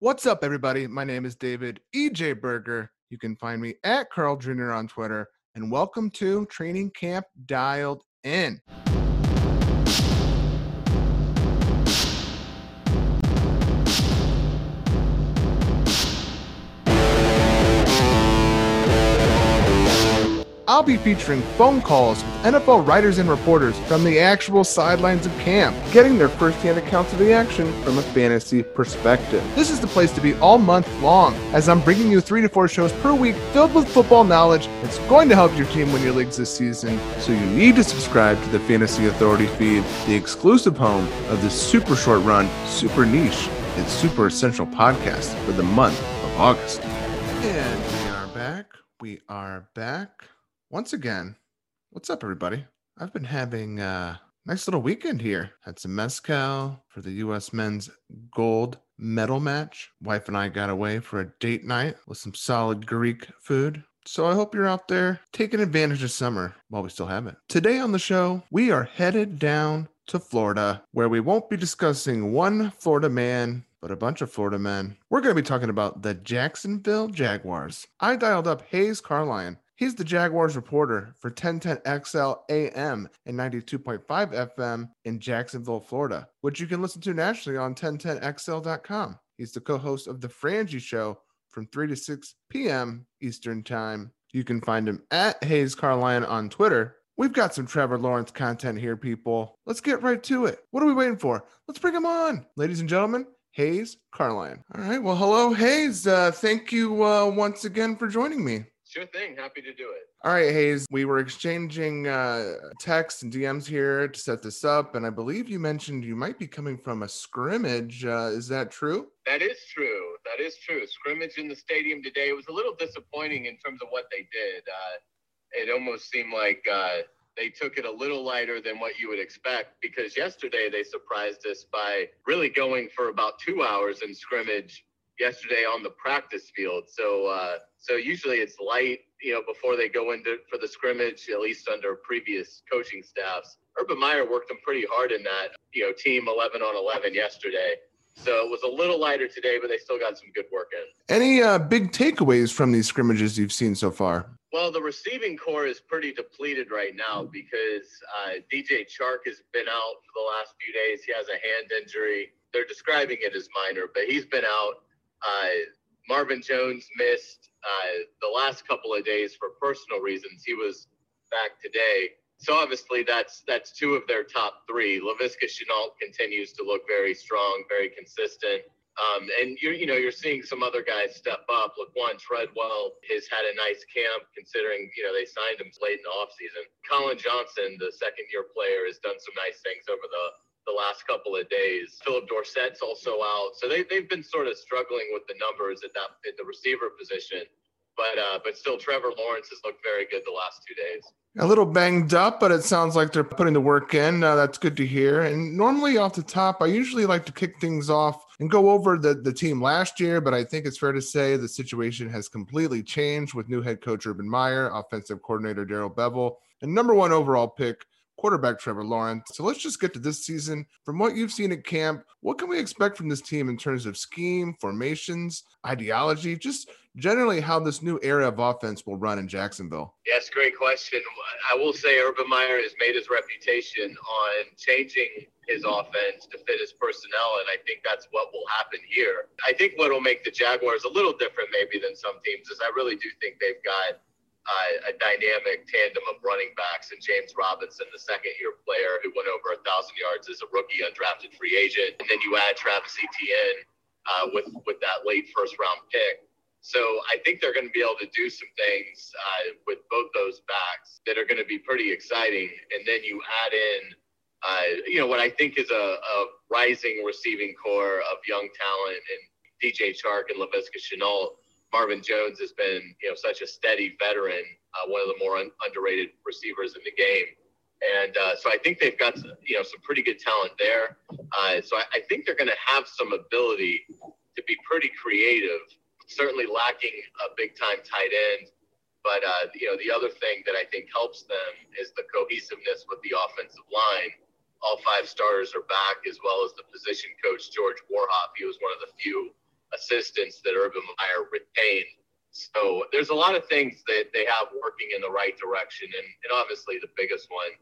What's up, everybody? My name is David EJ Berger. You can find me at Carl Jr. on Twitter. And welcome to Training Camp Dialed In. Be featuring phone calls with NFL writers and reporters from the actual sidelines of camp, getting their firsthand accounts of the action from a fantasy perspective. This is the place to be all month long, as I'm bringing you three to four shows per week filled with football knowledge that's going to help your team win your leagues this season. So you need to subscribe to the Fantasy Authority feed, the exclusive home of the super short run, super niche, and super essential podcast for the month of August. And we are back. We are back once again, what's up, everybody? I've been having a nice little weekend here. Had some mezcal for the U.S. men's gold medal match. Wife and I got away for a date night with some solid Greek food. So I hope you're out there taking advantage of summer while we still have it. Today on the show, we are headed down to Florida, where we won't be discussing one Florida man but a bunch of Florida men. We're going to be talking about the Jacksonville Jaguars. I dialed up Hays Carlyon, He's the Jaguars reporter for 1010XL AM and 92.5 FM in Jacksonville, Florida, which you can listen to nationally on 1010XL.com. He's the co host of The Frangie Show from 3 to 6 p.m. Eastern Time. You can find him at Hays Carlyon on Twitter. We've got some Trevor Lawrence content here, people. Let's get right to it. What are we waiting for? Let's bring him on. Ladies and gentlemen, Hays Carlyon. All right. Well, hello, Hays. Uh, thank you uh, once again for joining me. Sure thing. Happy to do it. All right, Hays. We were exchanging uh, texts and DMs here to set this up, and I believe you mentioned you might be coming from a scrimmage. Uh, is that true? That is true. That is true. Scrimmage in the stadium today. It was a little disappointing in terms of what they did. Uh, it almost seemed like uh, they took it a little lighter than what you would expect because yesterday they surprised us by really going for about two hours in scrimmage yesterday on the practice field. So uh, so usually it's light, you know, before they go into for the scrimmage, at least under previous coaching staffs. Urban Meyer worked them pretty hard in that, you know, team 11 on 11 yesterday. So it was a little lighter today, but they still got some good work in. Any uh, big takeaways from these scrimmages you've seen so far? Well, the receiving corps is pretty depleted right now because uh, DJ Chark has been out for the last few days. He has a hand injury. They're describing it as minor, but he's been out. Uh, Marvin Jones missed uh, the last couple of days for personal reasons. He was back today. So obviously that's that's two of their top three. Laviska Shenault continues to look very strong, very consistent. Um, and you you know you're seeing some other guys step up. Laquan Treadwell has had a nice camp considering you know they signed him late in the offseason. Collin Johnson, the second year player, has done some nice things over the the last couple of days. Phillip Dorsett's also out, so they they've been sort of struggling with the numbers at that at the receiver position. But uh, but still, Trevor Lawrence has looked very good the last two days. A little banged up, but it sounds like they're putting the work in. Uh, that's good to hear. And normally off the top, I usually like to kick things off and go over the, the team last year, but I think it's fair to say the situation has completely changed with new head coach Urban Meyer, offensive coordinator Darrell Bevell, and number one overall pick quarterback Trevor Lawrence. So let's just get to this season. From what you've seen at camp, what can we expect from this team in terms of scheme, formations, ideology, just generally how this new era of offense will run in Jacksonville? Yes, great question. I will say Urban Meyer has made his reputation on changing his offense to fit his personnel, and I think that's what will happen here. I think what will make the Jaguars a little different maybe than some teams is I really do think they've got uh, a dynamic tandem of running backs and James Robinson, the second year player who went over a thousand yards as a rookie undrafted free agent, and then you add Travis Etienne uh, with with that late first round pick. So I think they're going to be able to do some things uh, with both those backs that are going to be pretty exciting. And then you add in, uh, you know, what I think is a, a rising receiving corps of young talent and DJ Chark and Laviska Shenault. Marvin Jones has been, you know, such a steady veteran, uh, one of the more un- underrated receivers in the game. And uh, so I think they've got, you know, some pretty good talent there. Uh, so I, I think they're going to have some ability to be pretty creative. Certainly lacking a big time tight end. But, uh, you know, the other thing that I think helps them is the cohesiveness with the offensive line. All five starters are back, as well as the position coach, George Warhop. He was one of the few assistants that Urban Meyer retained. So there's a lot of things that they have working in the right direction. And, and obviously, the biggest one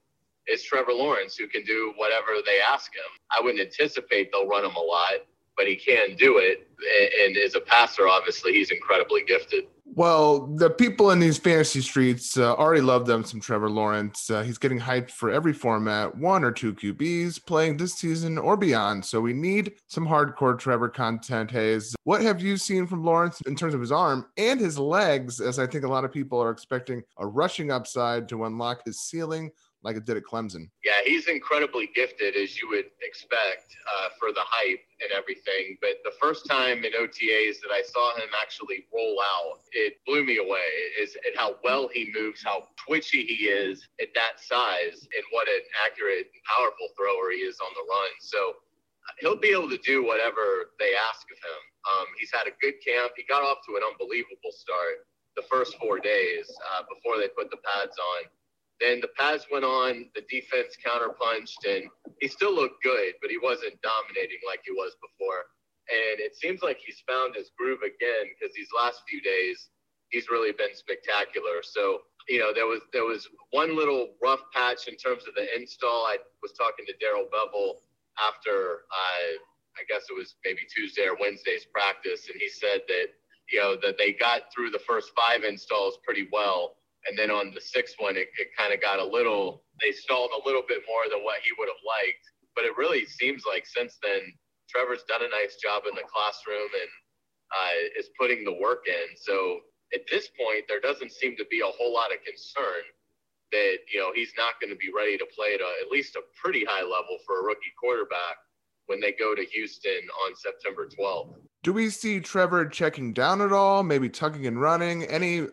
is Trevor Lawrence, who can do whatever they ask him. I wouldn't anticipate they'll run him a lot, but he can do it. And, and as a passer, obviously, he's incredibly gifted. Well, the people in these fantasy streets uh, already love them some Trevor Lawrence. Uh, he's getting hyped for every format, one or two QBs playing this season or beyond. So we need some hardcore Trevor content. Hays, what have you seen from Lawrence in terms of his arm and his legs? As I think a lot of people are expecting a rushing upside to unlock his ceiling like it did at Clemson. Yeah, he's incredibly gifted, as you would expect, uh, for the hype and everything. But the first time in OTAs that I saw him actually roll out, it blew me away. Is at how well he moves, how twitchy he is at that size, and what an accurate and powerful thrower he is on the run. So uh, he'll be able to do whatever they ask of him. Um, he's had a good camp. He got off to an unbelievable start the first four days uh, before they put the pads on then the pads went on, the defense counterpunched, and he still looked good, but he wasn't dominating like he was before. And it seems like he's found his groove again because these last few days he's really been spectacular. So you know there was there was one little rough patch in terms of the install. I was talking to Darrell Bevell after I I guess it was maybe Tuesday or Wednesday's practice, and he said that you know that they got through the first five installs pretty well and then on the sixth one, it, it kind of got a little, they stalled a little bit more than what he would have liked. But it really seems like since then, Trevor's done a nice job in the classroom and uh, is putting the work in. So at this point, there doesn't seem to be a whole lot of concern that, you know, he's not going to be ready to play at a, at least a pretty high level for a rookie quarterback when they go to Houston on September 12th. Do we see Trevor checking down at all? Maybe tucking and running? Any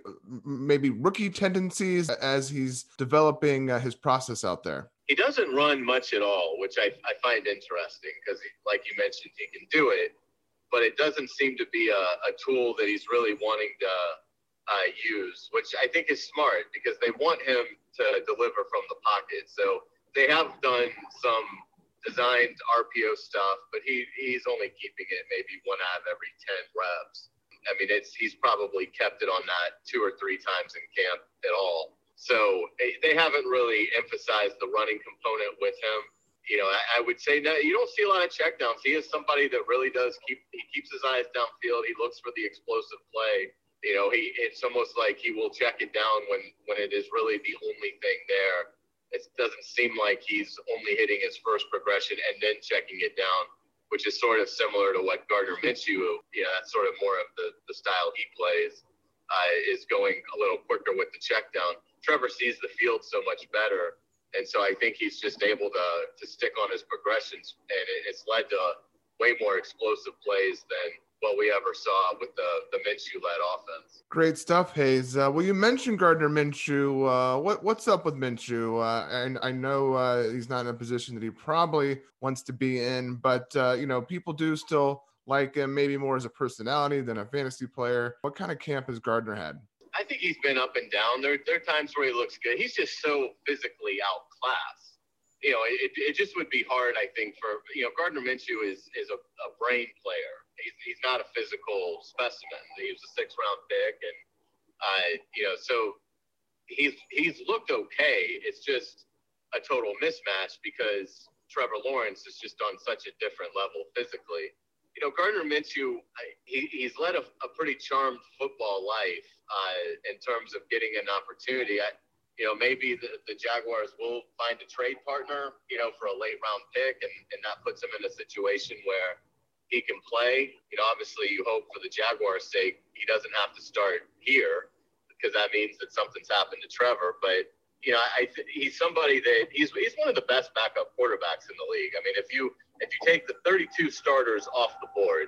maybe rookie tendencies as he's developing uh, his process out there? He doesn't run much at all, which I, I find interesting because, like you mentioned, he can do it, but it doesn't seem to be a, a tool that he's really wanting to uh, use, which I think is smart because they want him to deliver from the pocket. So they have done some designed RPO stuff, but he he's only keeping it maybe one out of every ten reps. I mean, it's he's probably kept it on that two or three times in camp at all. So eh, they haven't really emphasized the running component with him. You know, I, I would say that you don't see a lot of checkdowns. He is somebody that really does keep he keeps his eyes downfield. He looks for the explosive play. You know, he it's almost like he will check it down when when it is really the only thing doesn't seem like he's only hitting his first progression and then checking it down, which is sort of similar to what Gardner Minshew, yeah, that's sort of more of the, the style he plays, uh, is going a little quicker with the check down. Trevor sees the field so much better. And so I think he's just able to, to stick on his progressions, and it, it's led to way more explosive plays than what we ever saw with the the Minshew led offense. Great stuff, Hays. Uh, well, you mentioned Gardner Minshew. Uh, what what's up with Minshew? Uh, and I know uh, he's not in a position that he probably wants to be in, but uh, you know people do still like him, maybe more as a personality than a fantasy player. What kind of camp has Gardner had? I think he's been up and down. There, there are times where he looks good. He's just so physically outclassed. You know, it, it just would be hard, I think, for you know Gardner Minshew is is a, a brain player he's, he's not a physical specimen. He was a six round pick, and uh, you know, so he's he's looked okay. It's just a total mismatch because Trevor Lawrence is just on such a different level physically. You know, Gardner Minshew, he, he's led a, a pretty charmed football life uh, in terms of getting an opportunity. I, you know, maybe the, the Jaguars will find a trade partner, you know, for a late round pick, and, and that puts him in a situation where he can play. You know, obviously, you hope for the Jaguars' sake he doesn't have to start here because that means that something's happened to Trevor. But you know, I th- he's somebody that he's he's one of the best backup quarterbacks in the league. I mean, if you if you take the 32 starters off the board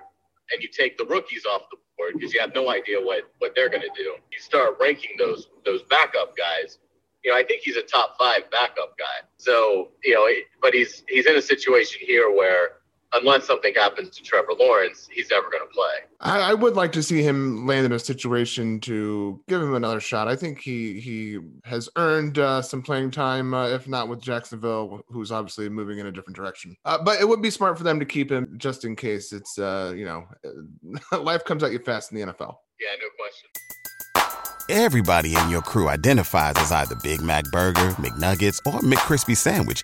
and you take the rookies off the board because you have no idea what what they're going to do. You start ranking those those backup guys. You know, I think he's a top five backup guy. So you know, but he's he's in a situation here where unless something happens to Trevor Lawrence, he's never going to play. I, I, would like to see him land in a situation to give him another shot. I think he he has earned uh, some playing time, uh, if not with Jacksonville, who's obviously moving in a different direction. Uh, but it would be smart for them to keep him just in case it's uh, you know life comes at you fast in the NFL. Yeah, no question. Everybody in your crew identifies as either Big Mac Burger, McNuggets, or McCrispy Sandwich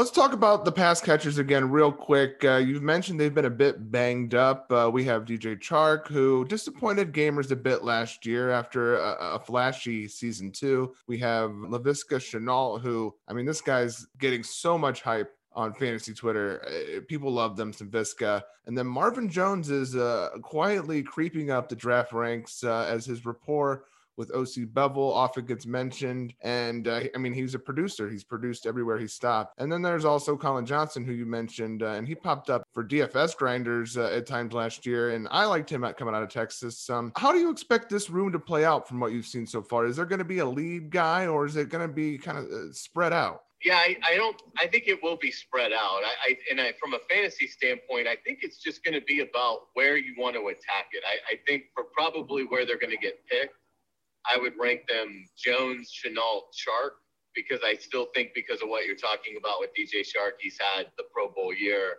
Let's talk about the pass catchers again, real quick. Uh, you've mentioned they've been a bit banged up. Uh, we have DJ Chark, who disappointed gamers a bit last year after a, a flashy season two. We have Laviska Shenault, who, I mean, this guy's getting so much hype on fantasy Twitter. Uh, people love them, some Viska. And then Marvin Jones is uh, quietly creeping up the draft ranks uh, as his rapport with OC Bevell often gets mentioned. And uh, I mean, he's a producer. He's produced everywhere he stopped. And then there's also Collin Johnson, who you mentioned, uh, and he popped up for DFS grinders uh, at times last year. And I liked him at coming out of Texas. Um, how do you expect this room to play out from what you've seen so far? Is there going to be a lead guy or is it going to be kind of uh, spread out? Yeah, I, I, don't. I think it will be spread out. I, I and I, from a fantasy standpoint, I think it's just going to be about where you want to attack it. I, I think for probably where they're going to get picked, I would rank them Jones, Shenault, Chark, because I still think because of what you're talking about with DJ Chark, he's had the Pro Bowl year.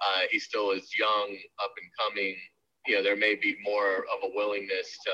Uh, he still is young, up and coming. You know, there may be more of a willingness to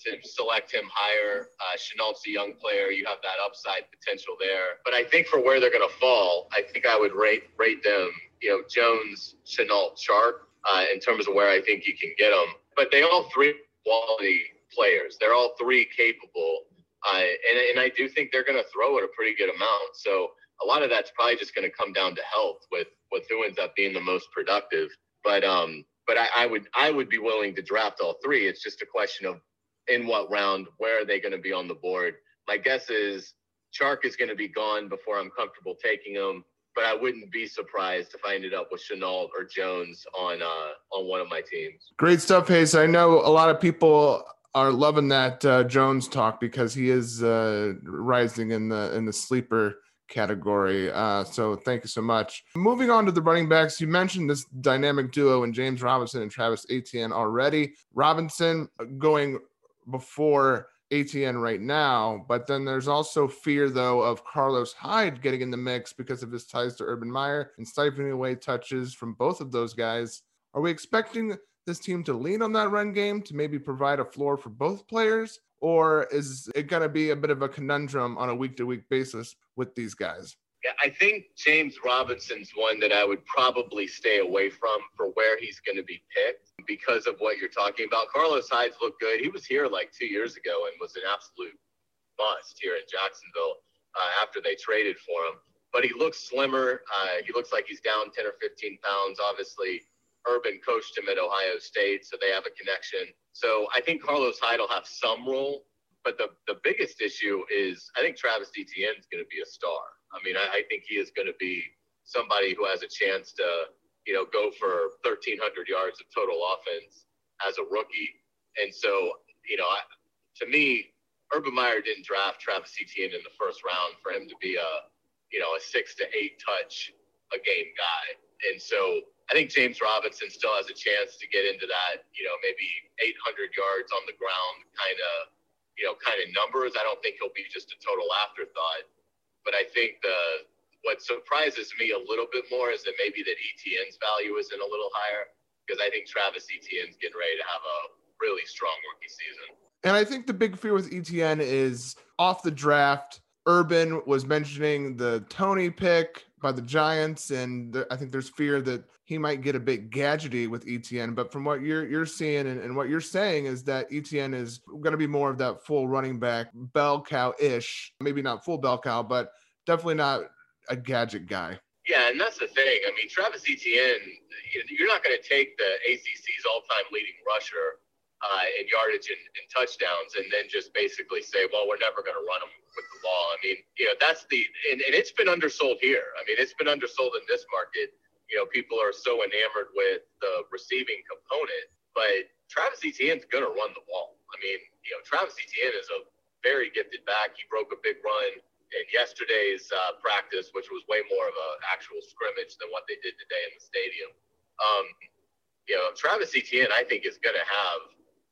to select him higher. Uh, Shenault's a young player. You have that upside potential there. But I think for where they're going to fall, I think I would rate rate them, you know, Jones, Shenault, Chark, uh, in terms of where I think you can get them. But they all three quality players. They're all three capable, uh, and and I do think they're going to throw it a pretty good amount. So a lot of that's probably just going to come down to health with with who ends up being the most productive. But um, but I, I would I would be willing to draft all three. It's just a question of in what round, where are they going to be on the board? My guess is Chark is going to be gone before I'm comfortable taking him but I wouldn't be surprised if I ended up with Shenault or Jones on uh, on one of my teams. Great stuff, Hays. I know a lot of people are loving that uh, Jones talk because he is uh, rising in the in the sleeper category. Uh, so thank you so much. Moving on to the running backs, you mentioned this dynamic duo in James Robinson and Travis Etienne already. Robinson going before Etienne right now, but then there's also fear though of Carlos Hyde getting in the mix because of his ties to Urban Meyer and siphoning away touches from both of those guys. Are we expecting this team to lean on that run game to maybe provide a floor for both players? Or is it going to be a bit of a conundrum on a week to week basis with these guys? Yeah, I think James Robinson's one that I would probably stay away from for where he's going to be picked because of what you're talking about. Carlos Hyde's looked good. He was here like two years ago and was an absolute bust here in Jacksonville uh, after they traded for him. But he looks slimmer. Uh, he looks like he's down 10 or 15 pounds. Obviously, Urban coached him at Ohio State, so they have a connection. So I think Carlos Hyde will have some role, but the, the biggest issue is I think Travis Etienne is going to be a star. I mean, I, I think he is going to be somebody who has a chance to, you know, go for 1,300 yards of total offense as a rookie. And so, you know, I, to me, Urban Meyer didn't draft Travis Etienne in the first round for him to be a, you know, a six to eight touch a game guy. And so I think James Robinson still has a chance to get into that, you know, maybe 800 yards on the ground kind of, you know, kind of numbers. I don't think he'll be just a total afterthought. But I think the what surprises me a little bit more is that maybe that Etienne's value isn't a little higher because I think Travis Etienne's getting ready to have a really strong rookie season. And I think the big fear with Etienne is off the draft. Urban was mentioning the Toney pick by the Giants, and th- I think there's fear that he might get a bit gadgety with Etienne. But from what you're you're seeing and, and what you're saying is that Etienne is going to be more of that full running back bell cow ish, maybe not full bell cow, but definitely not a gadget guy. Yeah, and that's the thing. I mean, Travis Etienne, you're not going to take the ACC's all-time leading rusher uh, in yardage and, and, touchdowns, and then just basically say, well, we're never going to run them with the ball. I mean, you know, that's the and, and it's been undersold here. I mean, it's been undersold in this market. You know, people are so enamored with the receiving component, but Travis Etienne's to run the ball. I mean, you know, Travis Etienne is a very gifted back. He broke a big run in yesterday's uh, practice, which was way more of an actual scrimmage than what they did today in the stadium. Um, you know, Travis Etienne, I think, is going to have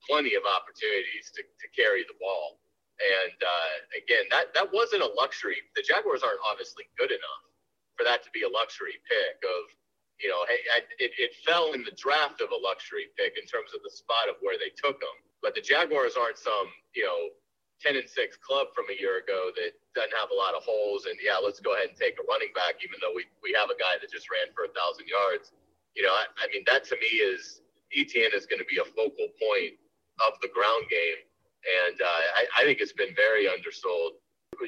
plenty of opportunities to, to carry the ball. And uh, again, that, that wasn't a luxury. The Jaguars aren't obviously good enough for that to be a luxury pick of, you know, it, it fell in the draft of a luxury pick in terms of the spot of where they took them. But the Jaguars aren't some, you know, 10 and 6 club from a year ago that doesn't have a lot of holes. And yeah, let's go ahead and take a running back, even though we, we have a guy that just ran for a thousand yards. You know, I, I mean, that to me is Etienne is going to be a focal point of the ground game. And uh, I, I, think it's been very undersold.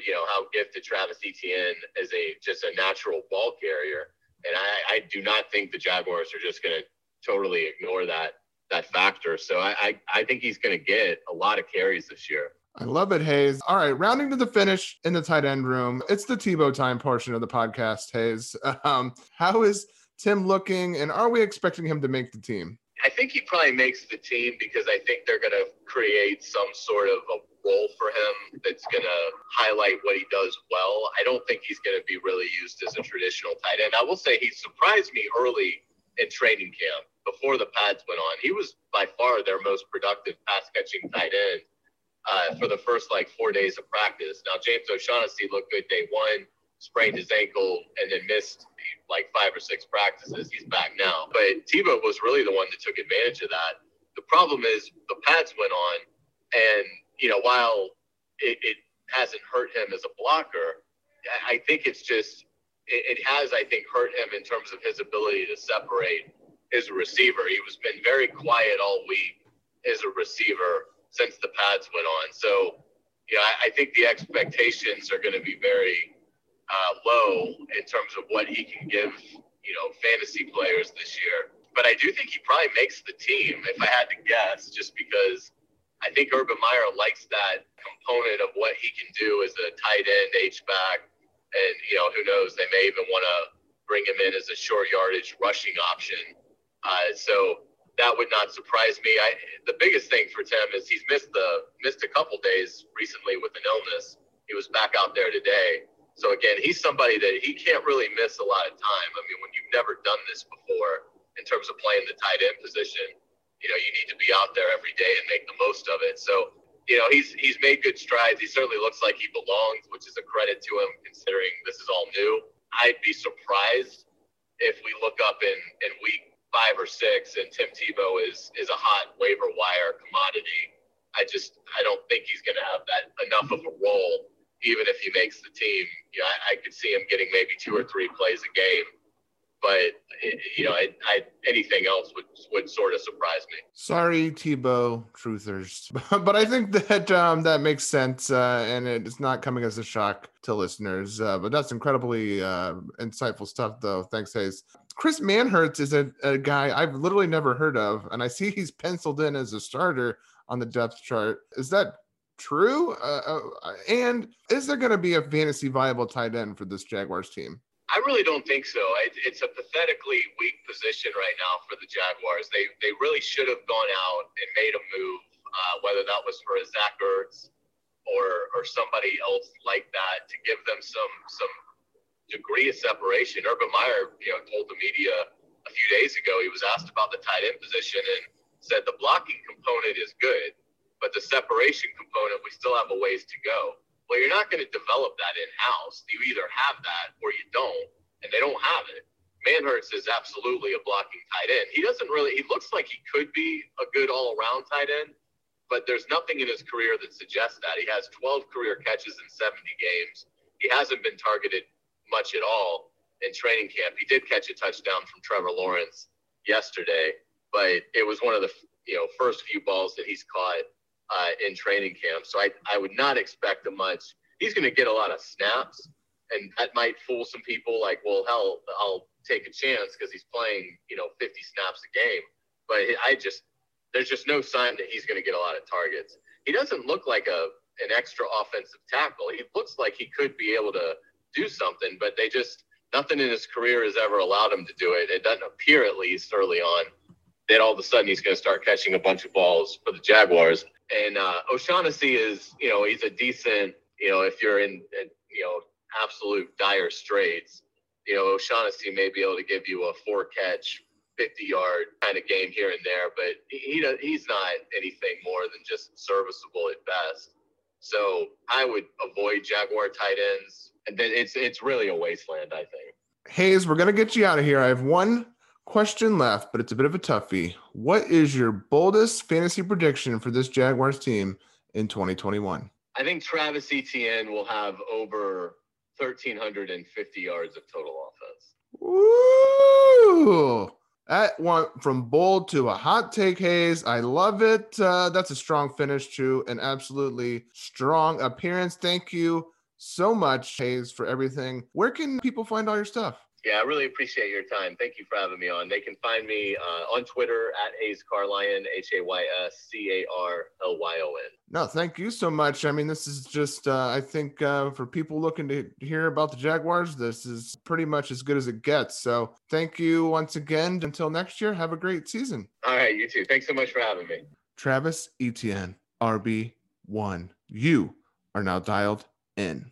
You know how gifted Travis Etienne is a just a natural ball carrier, and I, I do not think the Jaguars are just going to totally ignore that that factor. So I, I, I think he's going to get a lot of carries this year. I love it, Hays. All right, rounding to the finish in the tight end room. It's the Tebow time portion of the podcast, Hays. Um, how is Tim looking, and are we expecting him to make the team? I think he probably makes the team because I think they're going to create some sort of a role for him that's going to highlight what he does well. I don't think he's going to be really used as a traditional tight end. I will say he surprised me early in training camp before the pads went on. He was by far their most productive pass catching tight end uh, for the first like four days of practice. Now, James O'Shaughnessy looked good day one sprained his ankle and then missed like five or six practices. He's back now. But Tebow was really the one that took advantage of that. The problem is the pads went on, and you know while it, it hasn't hurt him as a blocker, I think it's just it, it has I think hurt him in terms of his ability to separate as a receiver. He was been very quiet all week as a receiver since the pads went on. So yeah, I, I think the expectations are going to be very uh, low in terms of what he can give, you know, fantasy players this year. But I do think he probably makes the team, if I had to guess, just because I think Urban Meyer likes that component of what he can do as a tight end, H back, and you know, who knows, they may even want to bring him in as a short yardage rushing option. Uh, so that would not surprise me. I, the biggest thing for Tim is he's missed the missed a couple days recently with an illness. He was back out there today. So again, he's somebody that he can't really miss a lot of time. I mean, when you've never done this before in terms of playing the tight end position, you know, you need to be out there every day and make the most of it. So, you know, he's he's made good strides. He certainly looks like he belongs, which is a credit to him considering this is all new. I'd be surprised if we look up in, in week five or six and Tim Tebow is is a hot waiver wire commodity. I just I don't think he's going to have that enough of a role even if he makes the team, you know, I, I could see him getting maybe two or three plays a game. But you know, I, I, anything else would would sort of surprise me. Sorry, Tebow truthers, but I think that um, that makes sense, uh, and it's not coming as a shock to listeners. Uh, but that's incredibly uh, insightful stuff, though. Thanks, Hays. Chris Manhertz is a, a guy I've literally never heard of, and I see he's penciled in as a starter on the depth chart. Is that true? Uh, uh, and is there going to be a fantasy viable tight end for this Jaguars team? I really don't think so. It's a pathetically weak position right now for the Jaguars. They they really should have gone out and made a move, uh, whether that was for a Zach Ertz or or somebody else like that, to give them some some degree of separation. Urban Meyer, you know, told the media a few days ago he was asked about the tight end position and said the blocking component is good but the separation component, we still have a ways to go. Well, you're not going to develop that in house. You either have that or you don't, and they don't have it. Manhertz is absolutely a blocking tight end. He doesn't really, he looks like he could be a good all around tight end, but there's nothing in his career that suggests that. He has 12 career catches in 70 games. He hasn't been targeted much at all. in training camp. He did catch a touchdown from Trevor Lawrence yesterday, but it was one of the you know first few balls that he's caught uh, in training camp. So I I would not expect a much. He's going to get a lot of snaps, and that might fool some people. Like, well, hell, I'll take a chance because he's playing you know 50 snaps a game. But I just there's just no sign that he's going to get a lot of targets. He doesn't look like a an extra offensive tackle. He looks like he could be able to do something, but they just nothing in his career has ever allowed him to do it. It doesn't appear, at least early on, that all of a sudden he's going to start catching a bunch of balls for the Jaguars. And uh, O'Shaughnessy is, you know, he's a decent, you know, if you're in, in you know, absolute dire straits, you know, O'Shaughnessy may be able to give you a four catch, 50 yard kind of game here and there, but he, he he's not anything more than just serviceable at best. So I would avoid Jaguar tight ends. And then it's it's really a wasteland, I think. Hays, we're gonna get you out of here. I have one question left, but it's a bit of a toughie. What is your boldest fantasy prediction for this Jaguars team in 2021? I think Travis Etienne will have over 1,350 yards of total offense. Ooh. That went from bold to a hot take, Hays. I love it. Uh, that's a strong finish to an absolutely strong appearance. Thank you so much, Hays, for everything. Where can people find all your stuff? Yeah, I really appreciate your time. Thank you for having me on. They can find me uh, on Twitter at Hays Carlyon, H A Y S C A R L Y O N. No, thank you so much. I mean, this is just, uh, I think, uh, for people looking to hear about the Jaguars, this is pretty much as good as it gets. So thank you once again. Until next year, have a great season. All right, you too. Thanks so much for having me. Travis Etienne, RB1. You are now dialed in.